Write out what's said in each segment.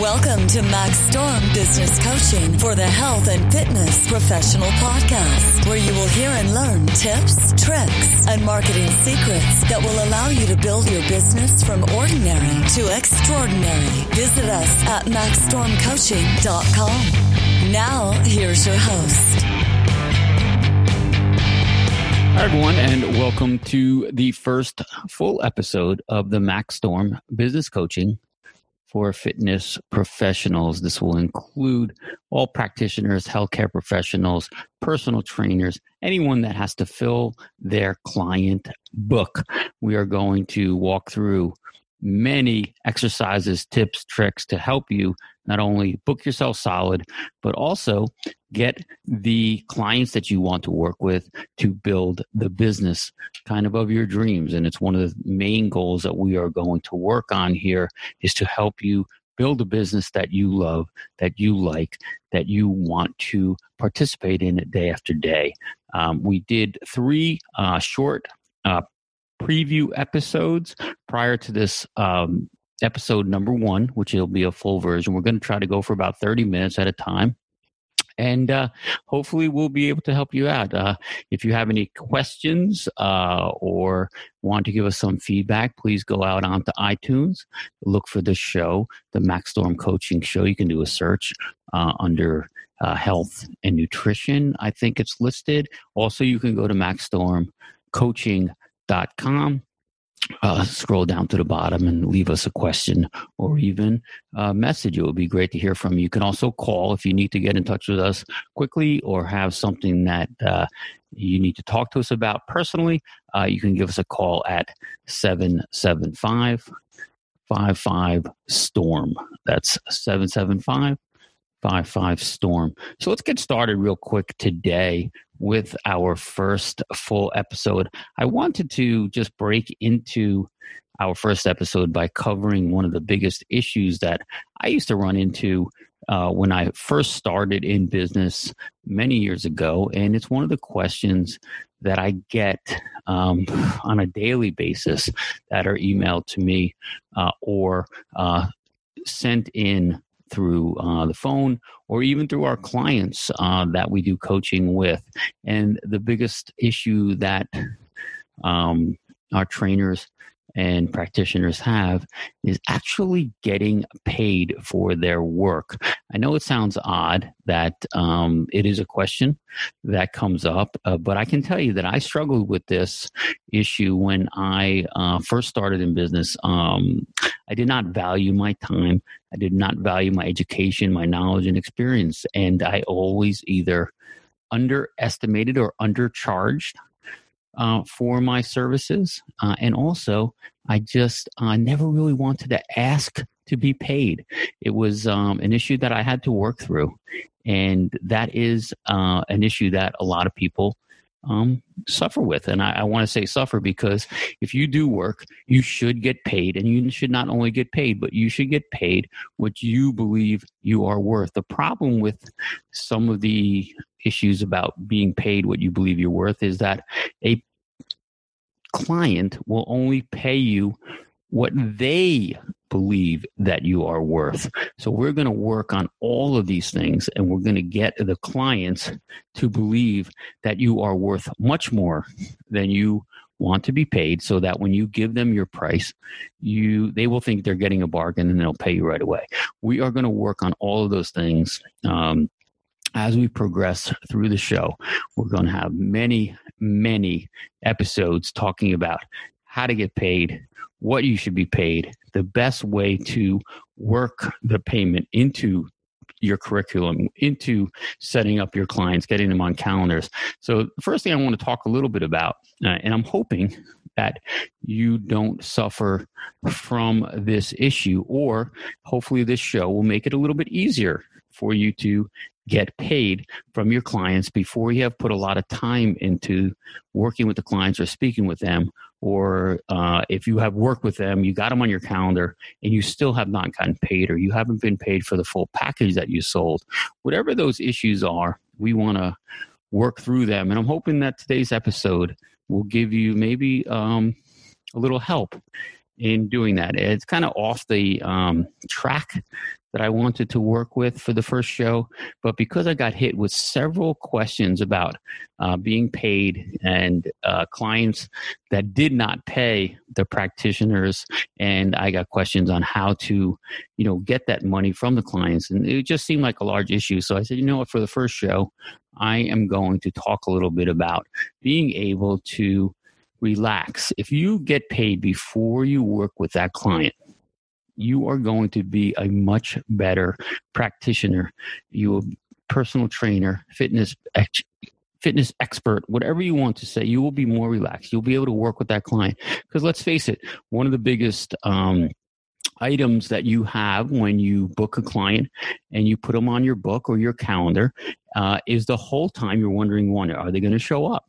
Welcome to Max Storm Business Coaching for the Health and Fitness Professional Podcast, where you will hear and learn tips, tricks, and marketing secrets that will allow you to build your business from ordinary to extraordinary. Visit us at maxstormcoaching.com. Now, here's your host. Hi, everyone, and welcome to the first full episode of the Max Storm Business Coaching for fitness professionals. This will include all practitioners, healthcare professionals, personal trainers, anyone that has to fill their client book. We are going to walk through many exercises, tips, tricks to help you not only book yourself solid, but also get the clients that you want to work with to build the business kind of of your dreams. And it's one of the main goals that we are going to work on here is to help you build a business that you love, that you like, that you want to participate in it day after day. Um, we did three uh, short uh, preview episodes prior to this um, episode number one, which will be a full version. We're going to try to go for about 30 minutes at a time. And uh, hopefully, we'll be able to help you out. Uh, if you have any questions uh, or want to give us some feedback, please go out onto iTunes, look for the show, the Max Storm Coaching Show. You can do a search uh, under uh, health and nutrition. I think it's listed. Also, you can go to Max Storm Coaching com. Uh, scroll down to the bottom and leave us a question or even a message. It would be great to hear from you. You can also call if you need to get in touch with us quickly or have something that uh, you need to talk to us about personally. Uh, you can give us a call at 775 55 Storm. That's 775 55 Storm. So let's get started real quick today with our first full episode. I wanted to just break into our first episode by covering one of the biggest issues that I used to run into uh, when I first started in business many years ago. And it's one of the questions that I get um, on a daily basis that are emailed to me uh, or uh, sent in through uh, the phone or even through our clients uh, that we do coaching with. And the biggest issue that um, our trainers and practitioners have is actually getting paid for their work. I know it sounds odd that um, it is a question that comes up, uh, but I can tell you that I struggled with this issue when I uh, first started in business. Um, I did not value my time, I did not value my education, my knowledge, and experience, and I always either underestimated or undercharged uh, for my services. Uh, and also, I just uh, never really wanted to ask to be paid. It was um, an issue that I had to work through. And that is uh, an issue that a lot of people um, suffer with. And I, I want to say suffer because if you do work, you should get paid. And you should not only get paid, but you should get paid what you believe you are worth. The problem with some of the issues about being paid what you believe you're worth is that a client will only pay you what they believe that you are worth. So we're going to work on all of these things and we're going to get the clients to believe that you are worth much more than you want to be paid so that when you give them your price you they will think they're getting a bargain and they'll pay you right away we are going to work on all of those things um, as we progress through the show, we're going to have many, many episodes talking about how to get paid, what you should be paid, the best way to work the payment into your curriculum, into setting up your clients, getting them on calendars. So, the first thing I want to talk a little bit about, uh, and I'm hoping that you don't suffer from this issue, or hopefully, this show will make it a little bit easier for you to get paid from your clients before you have put a lot of time into working with the clients or speaking with them or uh, if you have worked with them you got them on your calendar and you still have not gotten paid or you haven't been paid for the full package that you sold whatever those issues are we want to work through them. And i'm hoping that today's episode will give you maybe um, a little help in doing that. It's kind of off the um, track that I wanted to work with for the first show, but because I got hit with several questions about uh, being paid and uh, clients that did not pay the practitioners, and I got questions on how to, you know, get that money from the clients, and it just seemed like a large issue. So I said, you know what, for the first show, I am going to talk a little bit about being able to relax. If you get paid before you work with that client, you are going to be a much better practitioner. You a personal trainer, fitness ex- fitness expert, whatever you want to say, you will be more relaxed. You'll be able to work with that client. Because let's face it, one of the biggest um, items that you have when you book a client and you put them on your book or your calendar uh, is the whole time you're wondering, one, are they going to show up?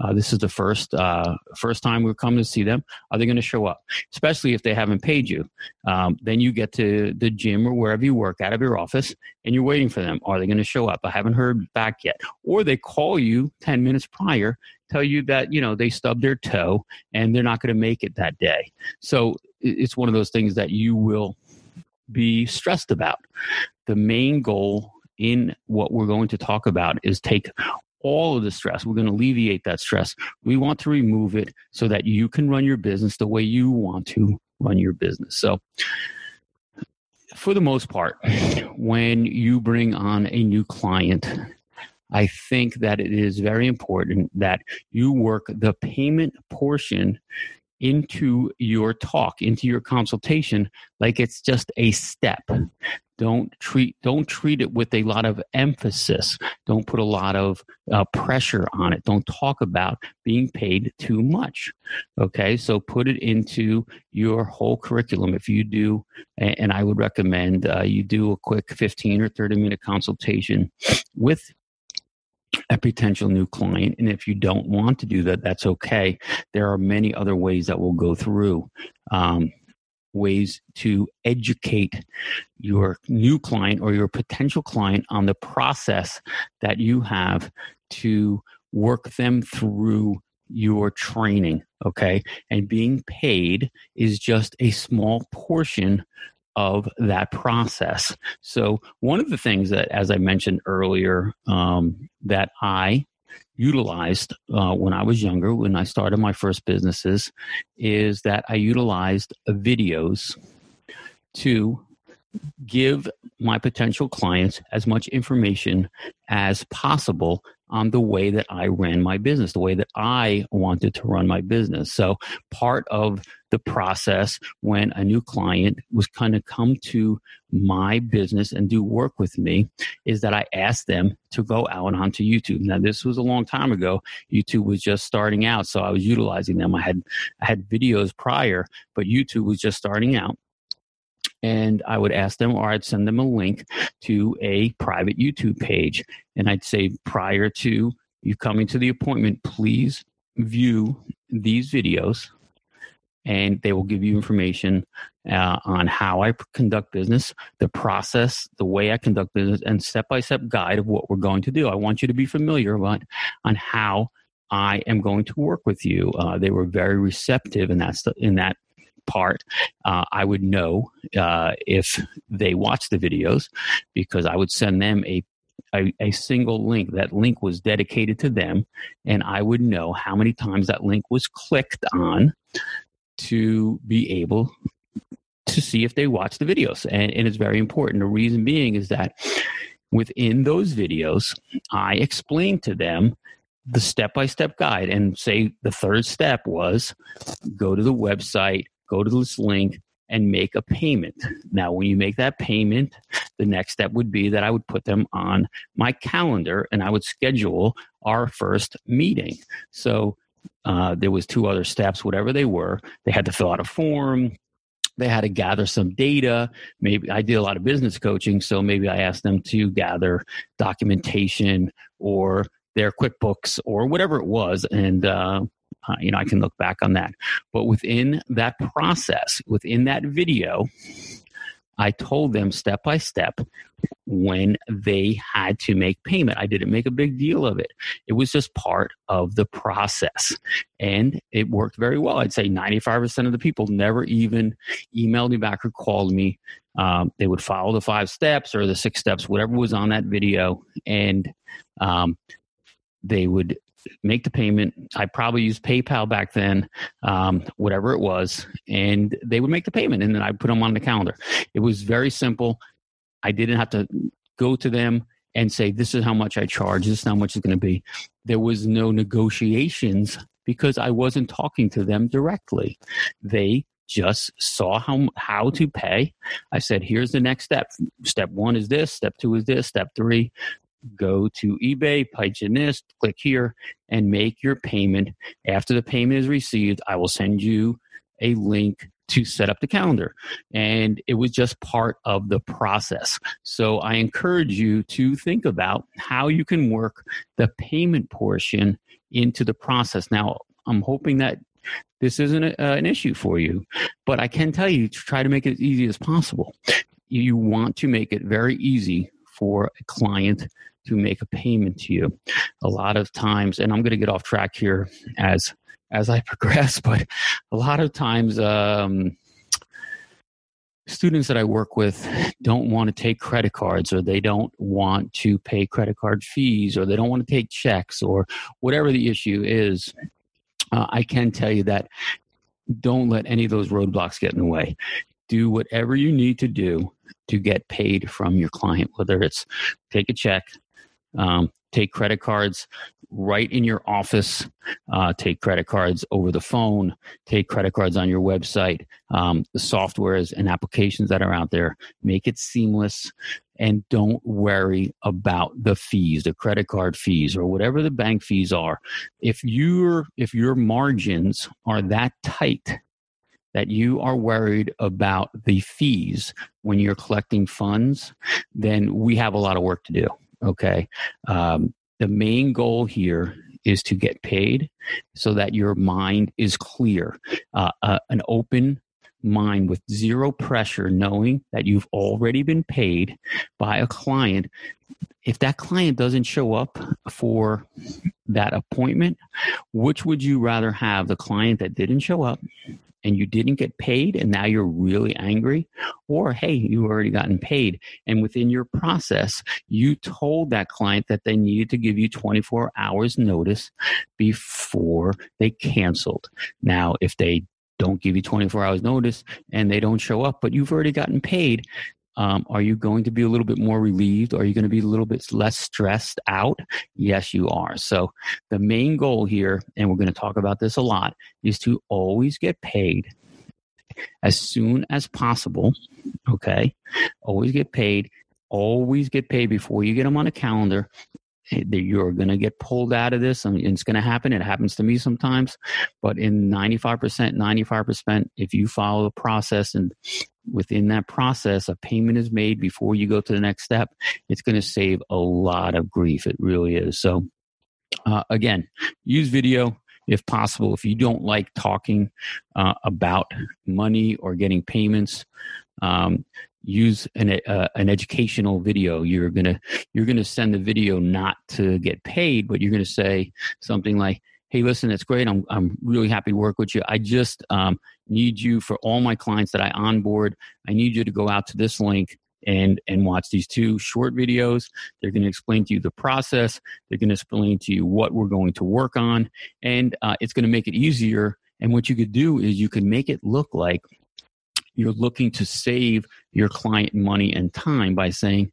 Uh, this is the first uh, first time we're coming to see them. Are they going to show up? Especially if they haven't paid you. Um, then you get to the gym or wherever you work out of your office, and you're waiting for them. Are they going to show up? I haven't heard back yet. Or they call you ten minutes prior, tell you that you know they stubbed their toe and they're not going to make it that day. So it's one of those things that you will be stressed about. The main goal in what we're going to talk about is take all of the stress. We're going to alleviate that stress. We want to remove it so that you can run your business the way you want to run your business. So, for the most part, when you bring on a new client, I think that it is very important that you work the payment portion into your talk, into your consultation, like it's just a step. Don't treat don't treat it with a lot of emphasis. Don't put a lot of uh, pressure on it. Don't talk about being paid too much. Okay, so put it into your whole curriculum. If you do, and I would recommend uh, you do a quick fifteen or thirty minute consultation with a potential new client. And if you don't want to do that, that's okay. There are many other ways that we'll go through. Um, ways to educate your new client or your potential client on the process that you have to work them through your training okay and being paid is just a small portion of that process. So, one of the things that, as I mentioned earlier, um, that I utilized uh, when I was younger, when I started my first businesses, is that I utilized videos to give my potential clients as much information as possible on the way that I ran my business, the way that I wanted to run my business. So, part of the process when a new client was kind of come to my business and do work with me is that I asked them to go out onto YouTube. Now, this was a long time ago. YouTube was just starting out, so I was utilizing them. I had I had videos prior, but YouTube was just starting out and I would ask them or I'd send them a link to a private YouTube page. And I'd say, prior to you coming to the appointment, please view these videos and they will give you information uh, on how I conduct business, the process, the way I conduct business, and step by step guide of what we're going to do. I want you to be familiar about on how I am going to work with you. Uh, they were very receptive in that in that part, uh, I would know uh, if they watched the videos because I would send them a, a, a single link. That link was dedicated to them, and I would know how many times that link was clicked on to be able to see if they watch the videos. And, and it's very important. The reason being is that within those videos, I explain to them the step by step guide and say the third step was go to the website, go to this link and make a payment. Now, when you make that payment, the next step would be that I would put them on my calendar and I would schedule our first meeting. So uh, there was two other steps, whatever they were. They had to fill out a form. They had to gather some data. Maybe I did a lot of business coaching, so maybe I asked them to gather documentation or their QuickBooks or whatever it was, and uh, uh, you know, I can look back on that. But within that process, within that video, I told them step by step when they had to make payment. I didn't make a big deal of it. It was just part of the process. And it worked very well. I'd say 95% of the people never even emailed me back or called me. Um, they would follow the five steps or the six steps, whatever was on that video. And um, they would make the payment. I probably used PayPal back then, um, whatever it was, and they would make the payment, and then I put them on the calendar. It was very simple. I didn't have to go to them and say, "This is how much I charge. This is how much it's going to be." There was no negotiations because I wasn't talking to them directly. They just saw how how to pay. I said, "Here's the next step. Step one is this. Step two is this. Step three go to eBay, Pageinist, click here, and make your payment. After the payment is received, I will send you a link to set up the calendar. And it was just part of the process. So I encourage you to think about how you can work the payment portion into the process. Now, I'm hoping that this isn't a, uh, an issue for you, but I can tell you to try to make it as easy as possible. You want to make it very easy for a client to make a payment to you. A lot of times, and I'm going to get off track here as as I progress, but a lot of times, um, students that I work with don't want to take credit cards, or they don't want to pay credit card fees, or they don't want to take checks, or whatever the issue is. Uh, I can tell you that don't let any of those roadblocks get in the way. Do whatever you need to do to get paid from your client, whether it's take a check, um, take credit cards right in your office, uh, take credit cards over the phone, take credit cards on your website, um, the softwares and applications that are out there. Make it seamless and don't worry about the fees, the credit card fees or whatever the bank fees are. If your if your margins are that tight that you are worried about the fees when you're collecting funds, then we have a lot of work to do. Okay. Um, the main goal here is to get paid so that your mind is clear. Uh, uh, an open mind with zero pressure, knowing that you've already been paid by a client. If that client doesn't show up for that appointment, which would you rather have? The client that didn't show up and you didn't get paid and now you're really angry or hey you already gotten paid. And within your process you told that client that they needed to give you 24 hours notice before they canceled. Now if they don't give you 24 hours notice and they don't show up but you've already gotten paid um, are you going to be a little bit more relieved? Are you going to be a little bit less stressed out? Yes, you are. So, the main goal here, and we're going to talk about this a lot, is to always get paid as soon as possible. Okay. Always get paid. Always get paid before you get them on a calendar you're going to get pulled out of this and it's going to happen. It happens to me sometimes. But in 95% 95% if you follow the process and within that process a payment is made before you go to the next step it's going to save a lot of grief. It really is. So uh, again use video if possible. If you don't like talking uh, about money or getting payments um, use an uh, an educational video. You're going to you're going to send the video not to get paid but you're going to say something like hey listen it's great. I'm i'm really happy to work with you. I just um, need you for all my clients that i onboard. I need you to go out to this link and and watch these two short videos. They're going to explain to you the process. They're going to explain to you what we're going to work on. And uh, it's going to make it easier. And what you could do is you can make it look like you're looking to save your client money and time by saying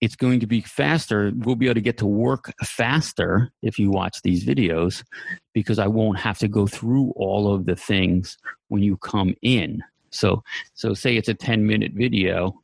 it's going to be faster. We'll be able to get to work faster if you watch these videos because I won't have to go through all of the things when you come in. So, so say it's a 10 minute video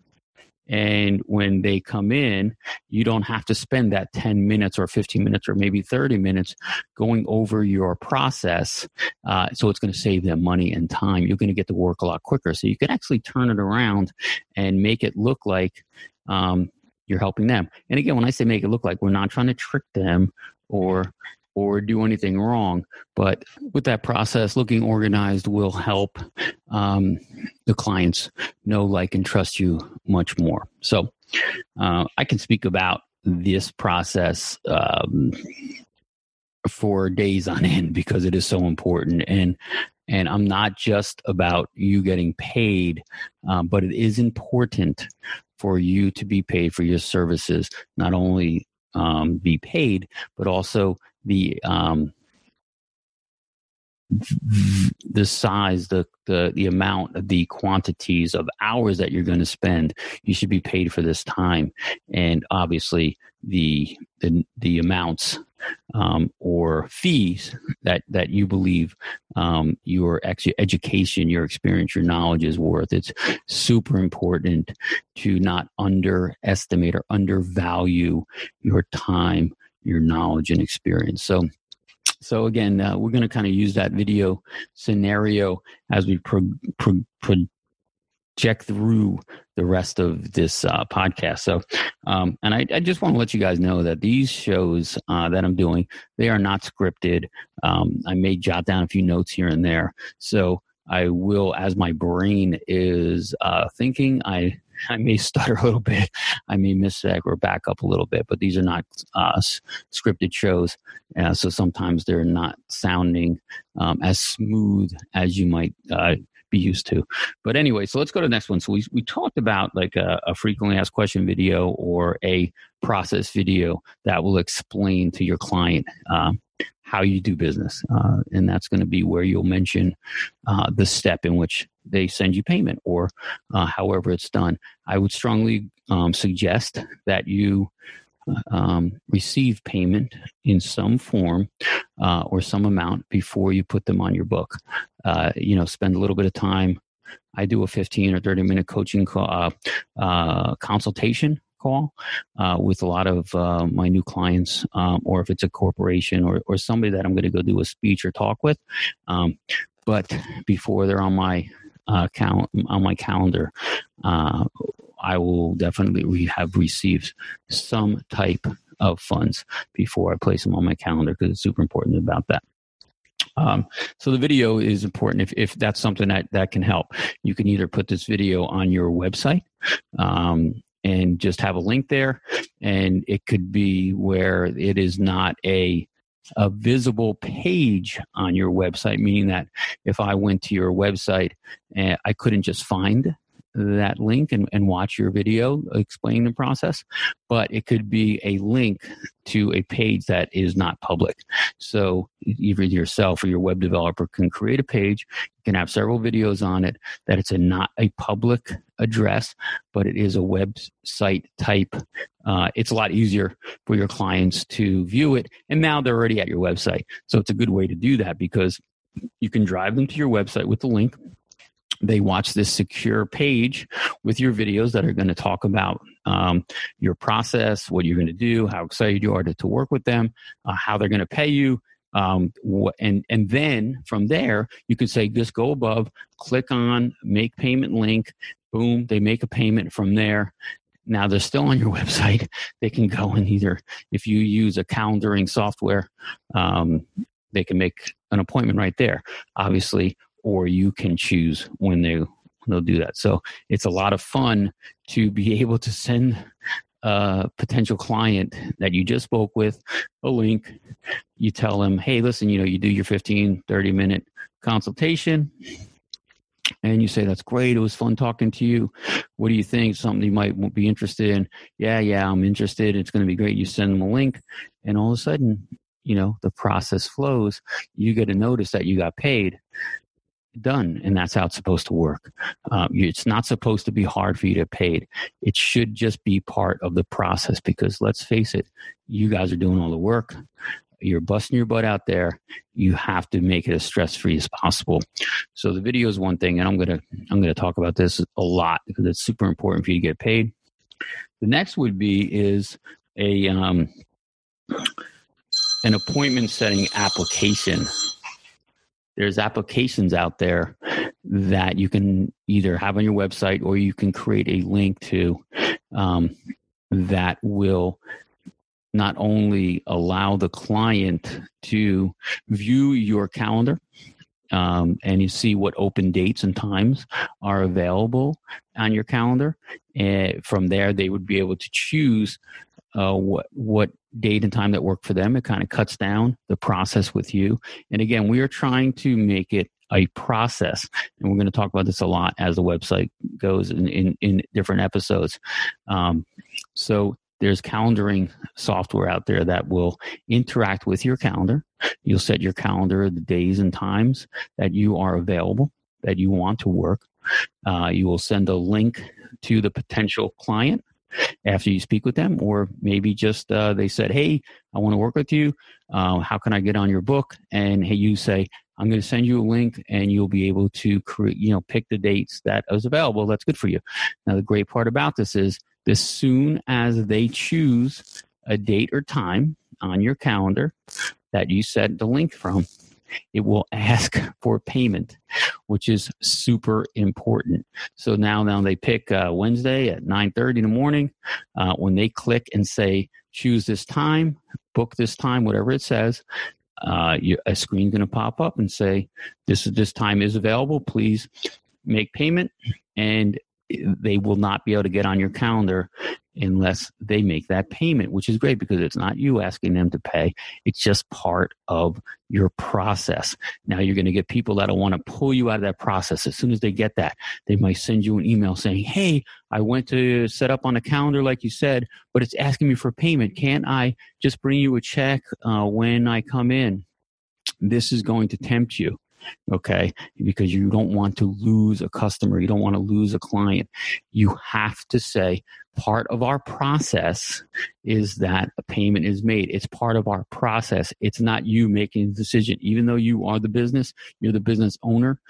and when they come in, you don't have to spend that 10 minutes or 15 minutes or maybe 30 minutes going over your process. Uh, so it's going to save them money and time. You're going to get to work a lot quicker. So you can actually turn it around and make it look like um, you're helping them. And again, when I say make it look like, we're not trying to trick them or or do anything wrong. But with that process, looking organized will help um, the clients know, like, and trust you much more. So uh, I can speak about this process um, for days on end because it is so important and and i'm not just about you getting paid um, but it is important for you to be paid for your services not only um, be paid but also the um, the size, the, the the amount, the quantities of hours that you're going to spend, you should be paid for this time, and obviously the the, the amounts um, or fees that that you believe um, your ex- education, your experience, your knowledge is worth. It's super important to not underestimate or undervalue your time, your knowledge, and experience. So so again, uh, we're going to kind of use that video scenario as we pro- pro- through the rest of this uh, podcast. So, um, and I, I, just want to let you guys know that these shows uh, that I'm doing, they are not scripted. Um, I may jot down a few notes here and there. So I will, as my brain is uh, thinking, I I may stutter a little bit. I may miss that or back up a little bit, but these are not uh, scripted shows. Uh, so sometimes they're not sounding um, as smooth as you might uh, be used to. But anyway, so let's go to the next one. So we, we talked about like a, a frequently asked question video or a process video that will explain to your client um, how you do business. Uh, and that's going to be where you'll mention uh, the step in which they send you payment or uh, however it's done. I would strongly um, suggest that you um, receive payment in some form uh, or some amount before you put them on your book. Uh, you know, spend a little bit of time. I do a 15 or 30 minute coaching call, uh, consultation call uh, with a lot of uh, my new clients, um, or if it's a corporation or, or somebody that I'm going to go do a speech or talk with. Um, but before they're on my uh, cal- on my calendar, uh, I will definitely re- have received some type of funds before I place them on my calendar because it's super important about that. Um, so the video is important if, if that's something that, that can help. You can either put this video on your website um, and just have a link there. And it could be where it is not a a visible page on your website, meaning that if I went to your website, uh, I couldn't just find that link and, and watch your video explaining the process, but it could be a link to a page that is not public. So either yourself or your web developer can create a page, you can have several videos on it that it's a not a public address, but it is a website type. Uh, it's a lot easier for your clients to view it. And now they're already at your website. So it's a good way to do that because you can drive them to your website with the link they watch this secure page with your videos that are going to talk about um, your process, what you're going to do, how excited you are to, to work with them, uh, how they're going to pay you. Um, wh- and and then from there you can say just go above, click on make payment link, boom, they make a payment from there. Now they're still on your website. They can go and either if you use a calendaring software, um, they can make an appointment right there. Obviously, or you can choose when they they'll do that. So it's a lot of fun to be able to send a potential client that you just spoke with a link. You tell them, hey, listen, you know, you do your 15, 30 minute consultation and you say that's great. It was fun talking to you. What do you think? Something you might be interested in yeah yeah i'm interested. It's going to be great. You send them a link and all of a sudden you know the process flows. You get a notice that you got paid done and that's how it's supposed to work. Um, it's not supposed to be hard for you to get paid it should just be part of the process because let's face it you guys are doing all the work. You're busting your butt out there. You have to make it as stress free as possible. So the video is one thing and i'm gonna i'm gonna talk about this a lot because it's super important for you to get paid. The next would be is a um, an appointment setting application there's applications out there that you can either have on your website or you can create a link to um, that will not only allow the client to view your calendar um, and you see what open dates and times are available on your calendar. And from there, they would be able to choose uh, what what date and time that work for them. It kind of cuts down the process with you. And again, we are trying to make it a process, and we're going to talk about this a lot as the website goes in in, in different episodes. Um, so there's calendaring software out there that will interact with your calendar. You'll set your calendar, the days and times that you are available, that you want to work. Uh, you will send a link to the potential client after you speak with them, or maybe just uh, they said, Hey, I want to work with you. Uh, how can I get on your book? And hey, you say, I'm going to send you a link and you'll be able to create, you know, pick the dates that is available. That's good for you. Now, the great part about this is as soon as they choose a date or time on your calendar that you set the link from, it will ask for payment, which is super important. So now, now they pick uh, Wednesday at 9:30 in the morning. Uh, when they click and say choose this time, book this time, whatever it says, uh, you, a screen's going to pop up and say this this time is available. Please make payment, and they will not be able to get on your calendar unless they make that payment, which is great because it's not you asking them to pay. It's just part of your process. Now you're going to get people that'll want to pull you out of that process. As soon as they get that, they might send you an email saying, Hey, I went to set up on a calendar, like you said, but it's asking me for payment. Can't I just bring you a check uh, when I come in? This is going to tempt you okay because you don't want to lose a customer you don't want to lose a client you have to say part of our process is that a payment is made. It's part of our process. It's not you making the decision. Even though you are the business you're the business owner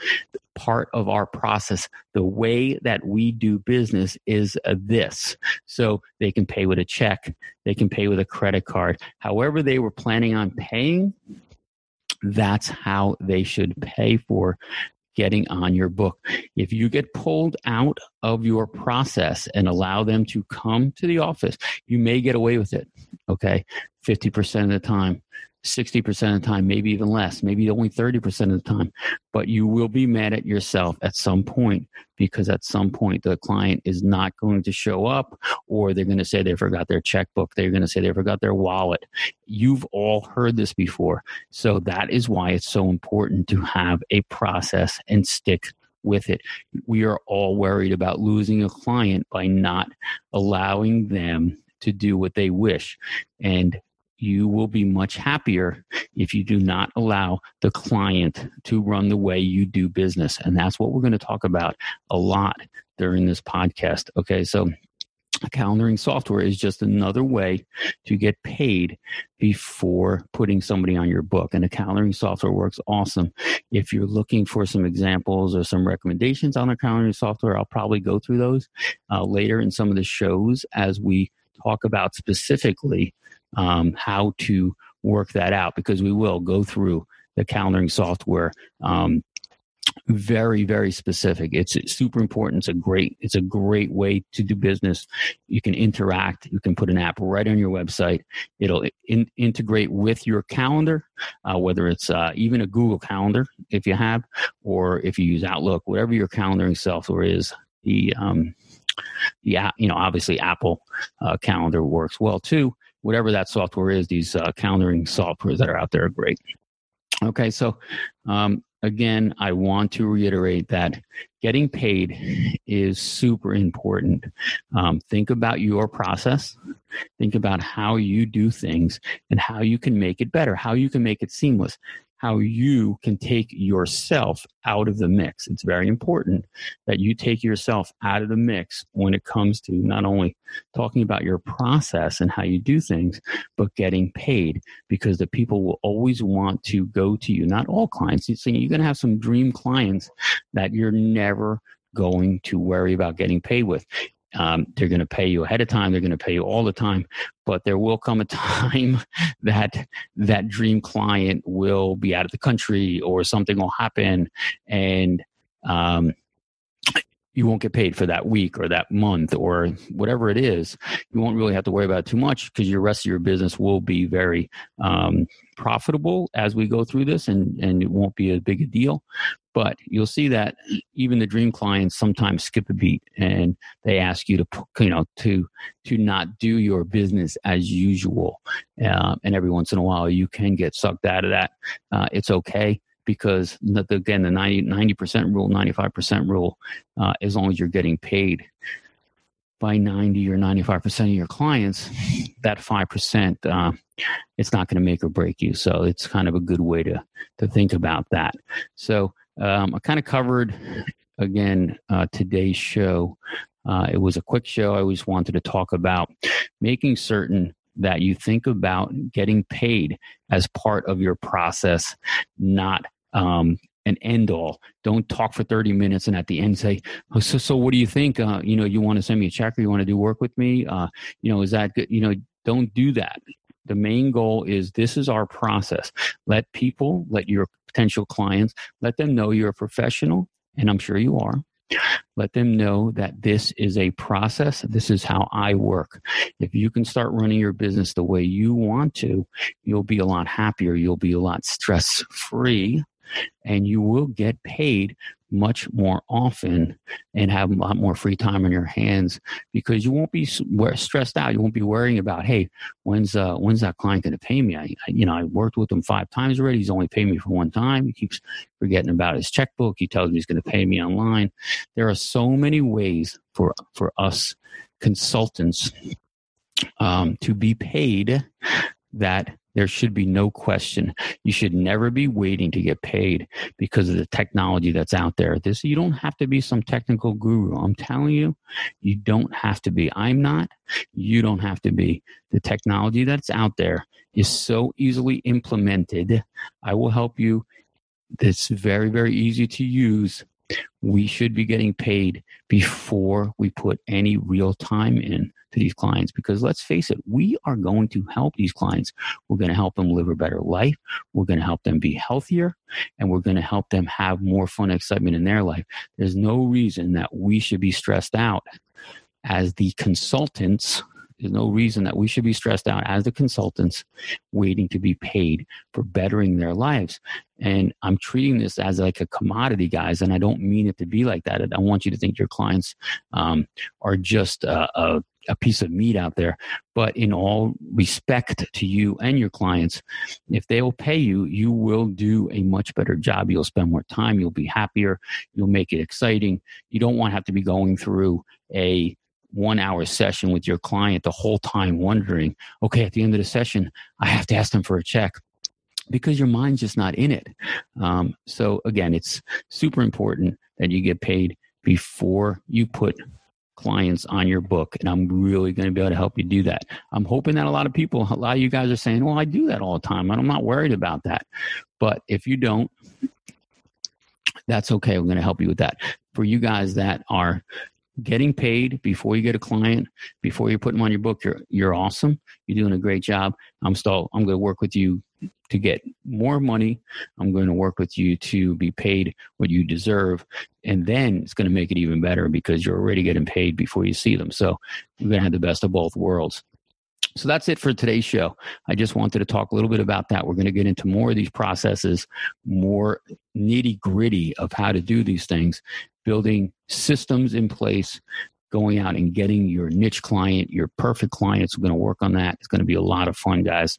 part of our process the way that we do business is this. So they can pay with a check. They can pay with a credit card. However they were planning on paying that's how they should pay for getting on your book. If you get pulled out of your process and allow them to come to the office, you may get away with it. Okay. 50% of the time. 60% of the time, maybe even less, maybe only 30% of the time. But you will be mad at yourself at some point because at some point the client is not going to show up or they're going to say they forgot their checkbook. They're going to say they forgot their wallet. You've all heard this before. So that is why it's so important to have a process and stick with it. We are all worried about losing a client by not allowing them to do what they wish. And you will be much happier if you do not allow the client to run the way you do business. And that's what we're going to talk about a lot during this podcast. Okay, so calendaring software is just another way to get paid before putting somebody on your book. And the calendaring software works awesome. If you're looking for some examples or some recommendations on the calendaring software, I'll probably go through those uh, later in some of the shows as we talk about specifically um, how to work that out because we will go through the calendaring software um, very very specific. It's super important. It's a great it's a great way to do business. You can interact. You can put an app right on your website. It'll in, integrate with your calendar uh, whether it's uh, even a google calendar if you have or if you use outlook whatever your calendaring software is the um, the you know obviously apple uh, calendar works well too whatever that software is, these uh, calendaring softwares that are out there are great. Okay, so um, again, I want to reiterate that getting paid is super important. Um, think about your process, think about how you do things, and how you can make it better, how you can make it seamless how you can take yourself out of the mix. It's very important that you take yourself out of the mix when it comes to not only talking about your process and how you do things, but getting paid because the people will always want to go to you. Not all clients. You're going to have some dream clients that you're never going to worry about getting paid with. Um, they're going to pay you ahead of time. They're going to pay you all the time, but there will come a time that that dream client will be out of the country or something will happen, and um, you won't get paid for that week or that month or whatever it is. You won't really have to worry about it too much because your rest of your business will be very um, profitable as we go through this and, and it won't be a big a deal. But you'll see that even the dream clients sometimes skip a beat and they ask you to, you know, to to not do your business as usual. Uh, and every once in a while, you can get sucked out of that. Uh, it's okay because again, the 90 percent rule, ninety five percent rule, uh, as long as you're getting paid by 90 or 95% of your clients, that 5%, uh, it's not going to make or break you. So it's kind of a good way to, to think about that. So um, I kind of covered, again, uh, today's show. Uh, it was a quick show. I always wanted to talk about making certain that you think about getting paid as part of your process, not um, an end all. Don't talk for 30 minutes and at the end say, oh, so, so what do you think? Uh, you know, you want to send me a check or you want to do work with me? Uh, you know, is that good? You know, don't do that. The main goal is this is our process. Let people, let your potential clients, let them know you're a professional, and I'm sure you are. Let them know that this is a process. This is how I work. If you can start running your business the way you want to, you'll be a lot happier. You'll be a lot stress free and you will get paid much more often and have a lot more free time in your hands because you won't be stressed out. You won't be worrying about, hey, when's uh, when's that client going to pay me? I, you know, I worked with him five times already. He's only paid me for one time. He keeps forgetting about his checkbook. He tells me he's going to pay me online. There are so many ways for for us consultants um, to be paid that there should be no question. You should never be waiting to get paid because of the technology that's out there. This you don't have to be some technical guru. I'm telling you, you don't have to be. I'm not. You don't have to be. The technology that's out there is so easily implemented. I will help you. It's very, very easy to use we should be getting paid before we put any real time in to these clients because let's face it we are going to help these clients. We're going to help them live a better life. We're going to help them be healthier and we're going to help them have more fun and excitement in their life. There's no reason that we should be stressed out as the consultants there's no reason that we should be stressed out as the consultants waiting to be paid for bettering their lives. And I'm treating this as like a commodity, guys, and I don't mean it to be like that. I want you to think your clients um, are just a, a, a piece of meat out there. But in all respect to you and your clients, if they will pay you, you will do a much better job. You'll spend more time. You'll be happier. You'll make it exciting. You don't want to have to be going through a one hour session with your client the whole time wondering, okay, at the end of the session, I have to ask them for a check because your mind's just not in it. Um, so again, it's super important that you get paid before you put clients on your book and i'm really going to be able to help you do that. I'm hoping that a lot of people a lot of you guys are saying well i do that all the time. And i'm not worried about that. But if you don't that's okay. I'm going to help you with that. For you guys that are getting paid before you get a client, before you put them on your book, you're you're awesome. You're doing a great job. I'm still I'm going to work with you to get more money. I'm going to work with you to be paid what you deserve, and then it's going to make it even better because you're already getting paid before you see them. So you're going to have the best of both worlds. So that's it for today's show. I just wanted to talk a little bit about that. We're going to get into more of these processes, more nitty gritty of how to do these things, building systems in place, going out and getting your niche client, your perfect clients. We're going to work on that. It's going to be a lot of fun, guys.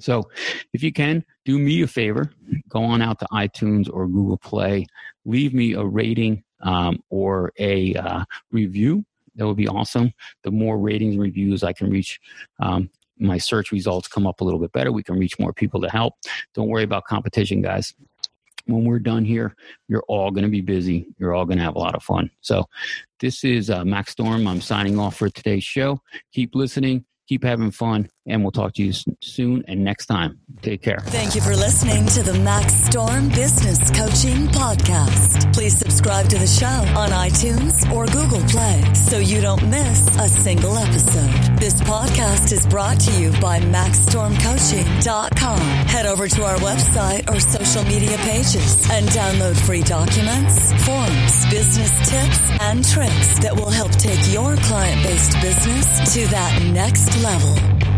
So, if you can, do me a favor, go on out to iTunes or Google Play, leave me a rating um, or a uh, review. That would be awesome. The more ratings and reviews I can reach, um, my search results come up a little bit better. We can reach more people to help. Don't worry about competition, guys when we're done here, you're all going to be busy. You're all going to have a lot of fun. So, this is uh, Max Storm. I'm signing off for today's show. Keep listening, keep having fun, and we'll talk to you soon and next time. Take care. Thank you for listening to the Max Storm Business Coaching Podcast. Please subscribe to the show on iTunes or Google Play so you don't miss a single episode. This podcast is brought to you by MaxStormCoaching.com. Head over to our website or social media pages and download free documents, forms, business tips, and tricks that will help take your client-based business to that next level.